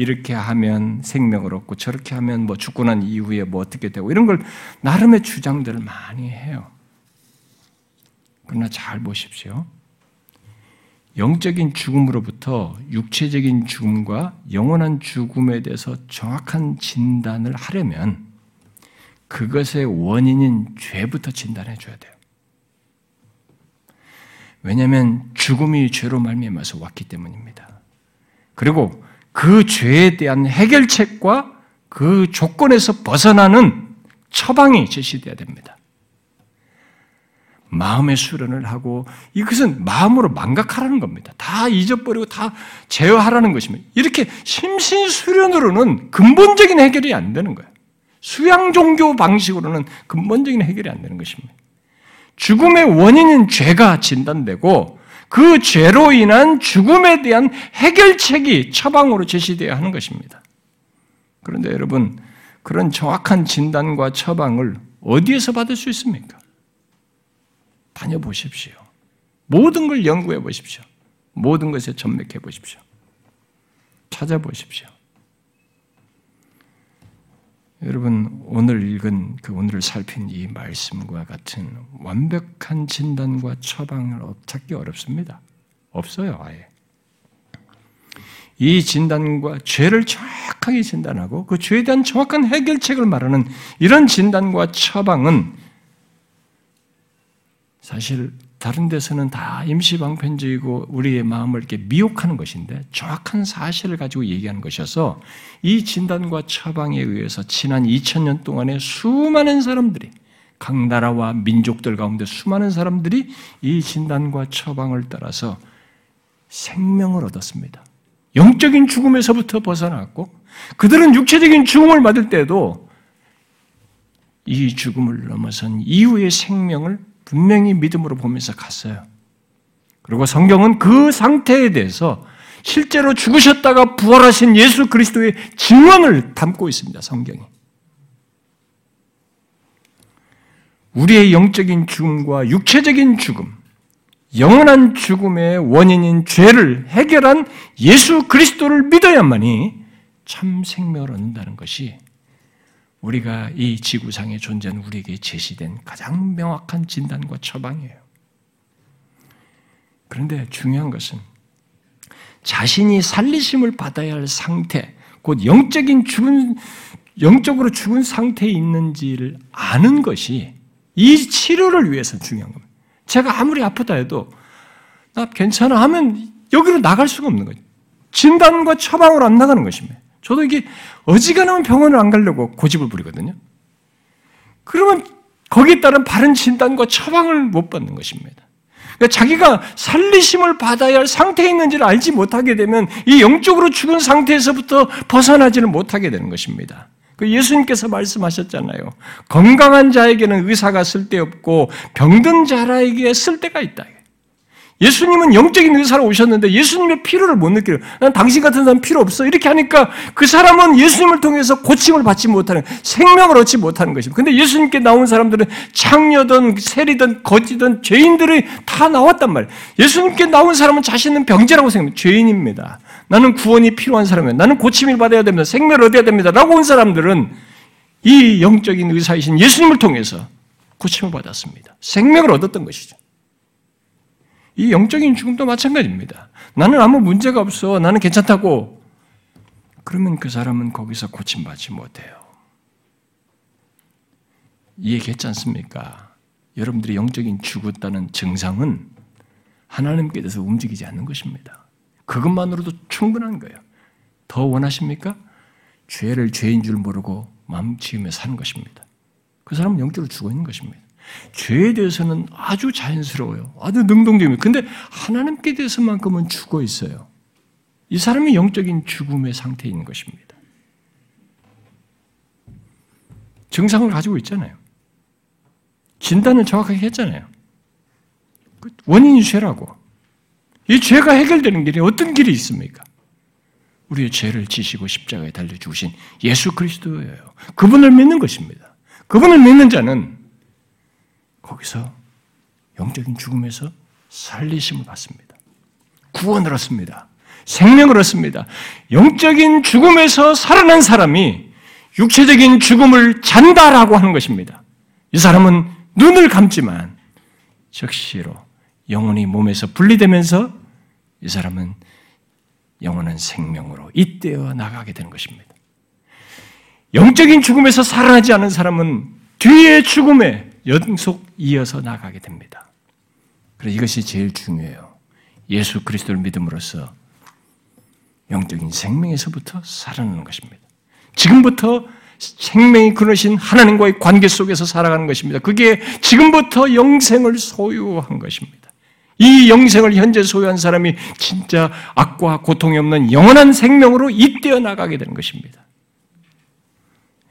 B: 이렇게 하면 생명을 얻고 저렇게 하면 뭐 죽고 난 이후에 뭐 어떻게 되고 이런 걸 나름의 주장들을 많이 해요. 그러나 잘 보십시오. 영적인 죽음으로부터 육체적인 죽음과 영원한 죽음에 대해서 정확한 진단을 하려면 그것의 원인인 죄부터 진단해 줘야 돼요. 왜냐하면 죽음이 죄로 말미암아서 왔기 때문입니다. 그리고 그 죄에 대한 해결책과 그 조건에서 벗어나는 처방이 제시돼야 됩니다. 마음의 수련을 하고 이것은 마음으로 망각하라는 겁니다. 다 잊어버리고 다 제어하라는 것입니다. 이렇게 심신 수련으로는 근본적인 해결이 안 되는 거예요. 수양 종교 방식으로는 근본적인 해결이 안 되는 것입니다. 죽음의 원인인 죄가 진단되고 그 죄로 인한 죽음에 대한 해결책이 처방으로 제시되어야 하는 것입니다. 그런데 여러분, 그런 정확한 진단과 처방을 어디에서 받을 수 있습니까? 다녀보십시오. 모든 걸 연구해 보십시오. 모든 것에 전맥해 보십시오. 찾아보십시오. 여러분 오늘 읽은 그 오늘을 살핀 이 말씀과 같은 완벽한 진단과 처방을 찾기 어렵습니다. 없어요, 아예. 이 진단과 죄를 정확하게 진단하고 그 죄에 대한 정확한 해결책을 말하는 이런 진단과 처방은 사실 다른 데서는 다 임시방편적이고 우리의 마음을 이렇게 미혹하는 것인데 정확한 사실을 가지고 얘기하는 것이어서 이 진단과 처방에 의해서 지난 2000년 동안에 수많은 사람들이 각 나라와 민족들 가운데 수많은 사람들이 이 진단과 처방을 따라서 생명을 얻었습니다. 영적인 죽음에서부터 벗어났고 그들은 육체적인 죽음을 받을 때도 이 죽음을 넘어선 이후의 생명을 분명히 믿음으로 보면서 갔어요. 그리고 성경은 그 상태에 대해서 실제로 죽으셨다가 부활하신 예수 그리스도의 증언을 담고 있습니다. 성경이. 우리의 영적인 죽음과 육체적인 죽음, 영원한 죽음의 원인인 죄를 해결한 예수 그리스도를 믿어야만이 참 생명을 얻는다는 것이 우리가 이 지구상에 존재하는 우리에게 제시된 가장 명확한 진단과 처방이에요. 그런데 중요한 것은 자신이 살리심을 받아야 할 상태, 곧 영적인 죽은, 영적으로 죽은 상태에 있는지를 아는 것이 이 치료를 위해서 중요한 겁니다. 제가 아무리 아프다 해도 나 괜찮아 하면 여기로 나갈 수가 없는 거죠. 진단과 처방으로 안 나가는 것입니다. 저도 이게 어지간하면 병원을 안 가려고 고집을 부리거든요. 그러면 거기에 따른 바른 진단과 처방을 못 받는 것입니다. 그러니까 자기가 살리심을 받아야 할 상태에 있는지를 알지 못하게 되면 이 영적으로 죽은 상태에서부터 벗어나지를 못하게 되는 것입니다. 그 예수님께서 말씀하셨잖아요. 건강한 자에게는 의사가 쓸데없고 병든 자라에게 쓸데가 있다. 예수님은 영적인 의사로 오셨는데 예수님의 필요를 못 느껴요. 난 당신 같은 사람 필요 없어. 이렇게 하니까 그 사람은 예수님을 통해서 고침을 받지 못하는, 생명을 얻지 못하는 것입니다. 근데 예수님께 나온 사람들은 창녀든 세리든 거지든 죄인들이 다 나왔단 말이에요. 예수님께 나온 사람은 자신은 병자라고 생각합니다. 죄인입니다. 나는 구원이 필요한 사람이에요. 나는 고침을 받아야 됩니다. 생명을 얻어야 됩니다. 라고 온 사람들은 이 영적인 의사이신 예수님을 통해서 고침을 받았습니다. 생명을 얻었던 것이죠. 이 영적인 죽음도 마찬가지입니다. 나는 아무 문제가 없어. 나는 괜찮다고. 그러면 그 사람은 거기서 고침받지 못해요. 이해했지 않습니까? 여러분들이 영적인 죽었다는 증상은 하나님께 대해서 움직이지 않는 것입니다. 그것만으로도 충분한 거예요. 더 원하십니까? 죄를 죄인 줄 모르고 마음 지으며 사는 것입니다. 그 사람은 영적으로 죽어 있는 것입니다. 죄에 대해서는 아주 자연스러워요. 아주 능동적입니다. 근데 하나님께 대해서만큼은 죽어 있어요. 이 사람이 영적인 죽음의 상태에 것입니다. 증상을 가지고 있잖아요. 진단을 정확하게 했잖아요. 그 원인이 죄라고. 이 죄가 해결되는 길이 어떤 길이 있습니까? 우리의 죄를 지시고 십자가에 달려 죽으신 예수 그리스도예요. 그분을 믿는 것입니다. 그분을 믿는 자는 거기서 영적인 죽음에서 살리심을 받습니다. 구원을 얻습니다. 생명을 얻습니다. 영적인 죽음에서 살아난 사람이 육체적인 죽음을 잔다라고 하는 것입니다. 이 사람은 눈을 감지만 적시로 영혼이 몸에서 분리되면서 이 사람은 영원한 생명으로 잇대어 나가게 되는 것입니다. 영적인 죽음에서 살아나지 않은 사람은 뒤의 죽음에 연속 이어서 나가게 됩니다. 그래서 이것이 제일 중요해요. 예수 그리스도를 믿음으로써 영적인 생명에서부터 살아나는 것입니다. 지금부터 생명이 그러신 하나님과의 관계 속에서 살아가는 것입니다. 그게 지금부터 영생을 소유한 것입니다. 이 영생을 현재 소유한 사람이 진짜 악과 고통이 없는 영원한 생명으로 잇대어 나가게 되는 것입니다.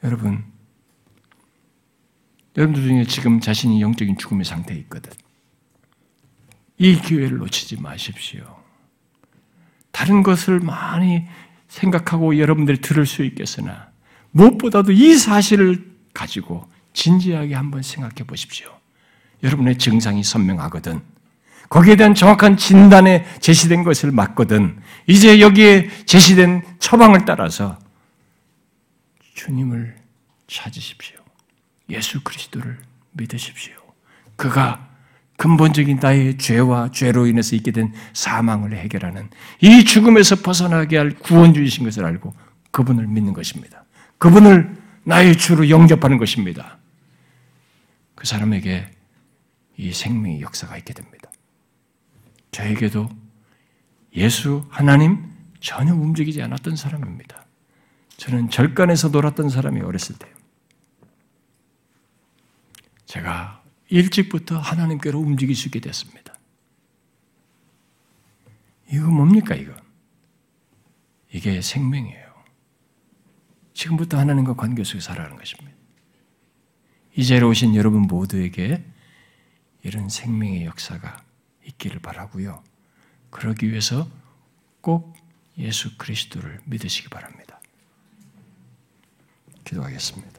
B: 여러분, 여러분들 중에 지금 자신이 영적인 죽음의 상태에 있거든. 이 기회를 놓치지 마십시오. 다른 것을 많이 생각하고 여러분들이 들을 수 있겠으나 무엇보다도 이 사실을 가지고 진지하게 한번 생각해 보십시오. 여러분의 증상이 선명하거든. 거기에 대한 정확한 진단에 제시된 것을 맞거든. 이제 여기에 제시된 처방을 따라서 주님을 찾으십시오. 예수 그리스도를 믿으십시오. 그가 근본적인 나의 죄와 죄로 인해서 있게 된 사망을 해결하는 이 죽음에서 벗어나게 할 구원주이신 것을 알고 그분을 믿는 것입니다. 그분을 나의 주로 영접하는 것입니다. 그 사람에게 이 생명의 역사가 있게 됩니다. 저에게도 예수 하나님 전혀 움직이지 않았던 사람입니다. 저는 절간에서 놀았던 사람이 어렸을 때. 제가 일찍부터 하나님께로 움직일 수 있게 됐습니다. 이거 뭡니까, 이거? 이게 생명이에요. 지금부터 하나님과 관계 속에 살아가는 것입니다. 이 자리에 오신 여러분 모두에게 이런 생명의 역사가 있기를 바라고요. 그러기 위해서 꼭 예수 그리스도를 믿으시기 바랍니다. 기도하겠습니다.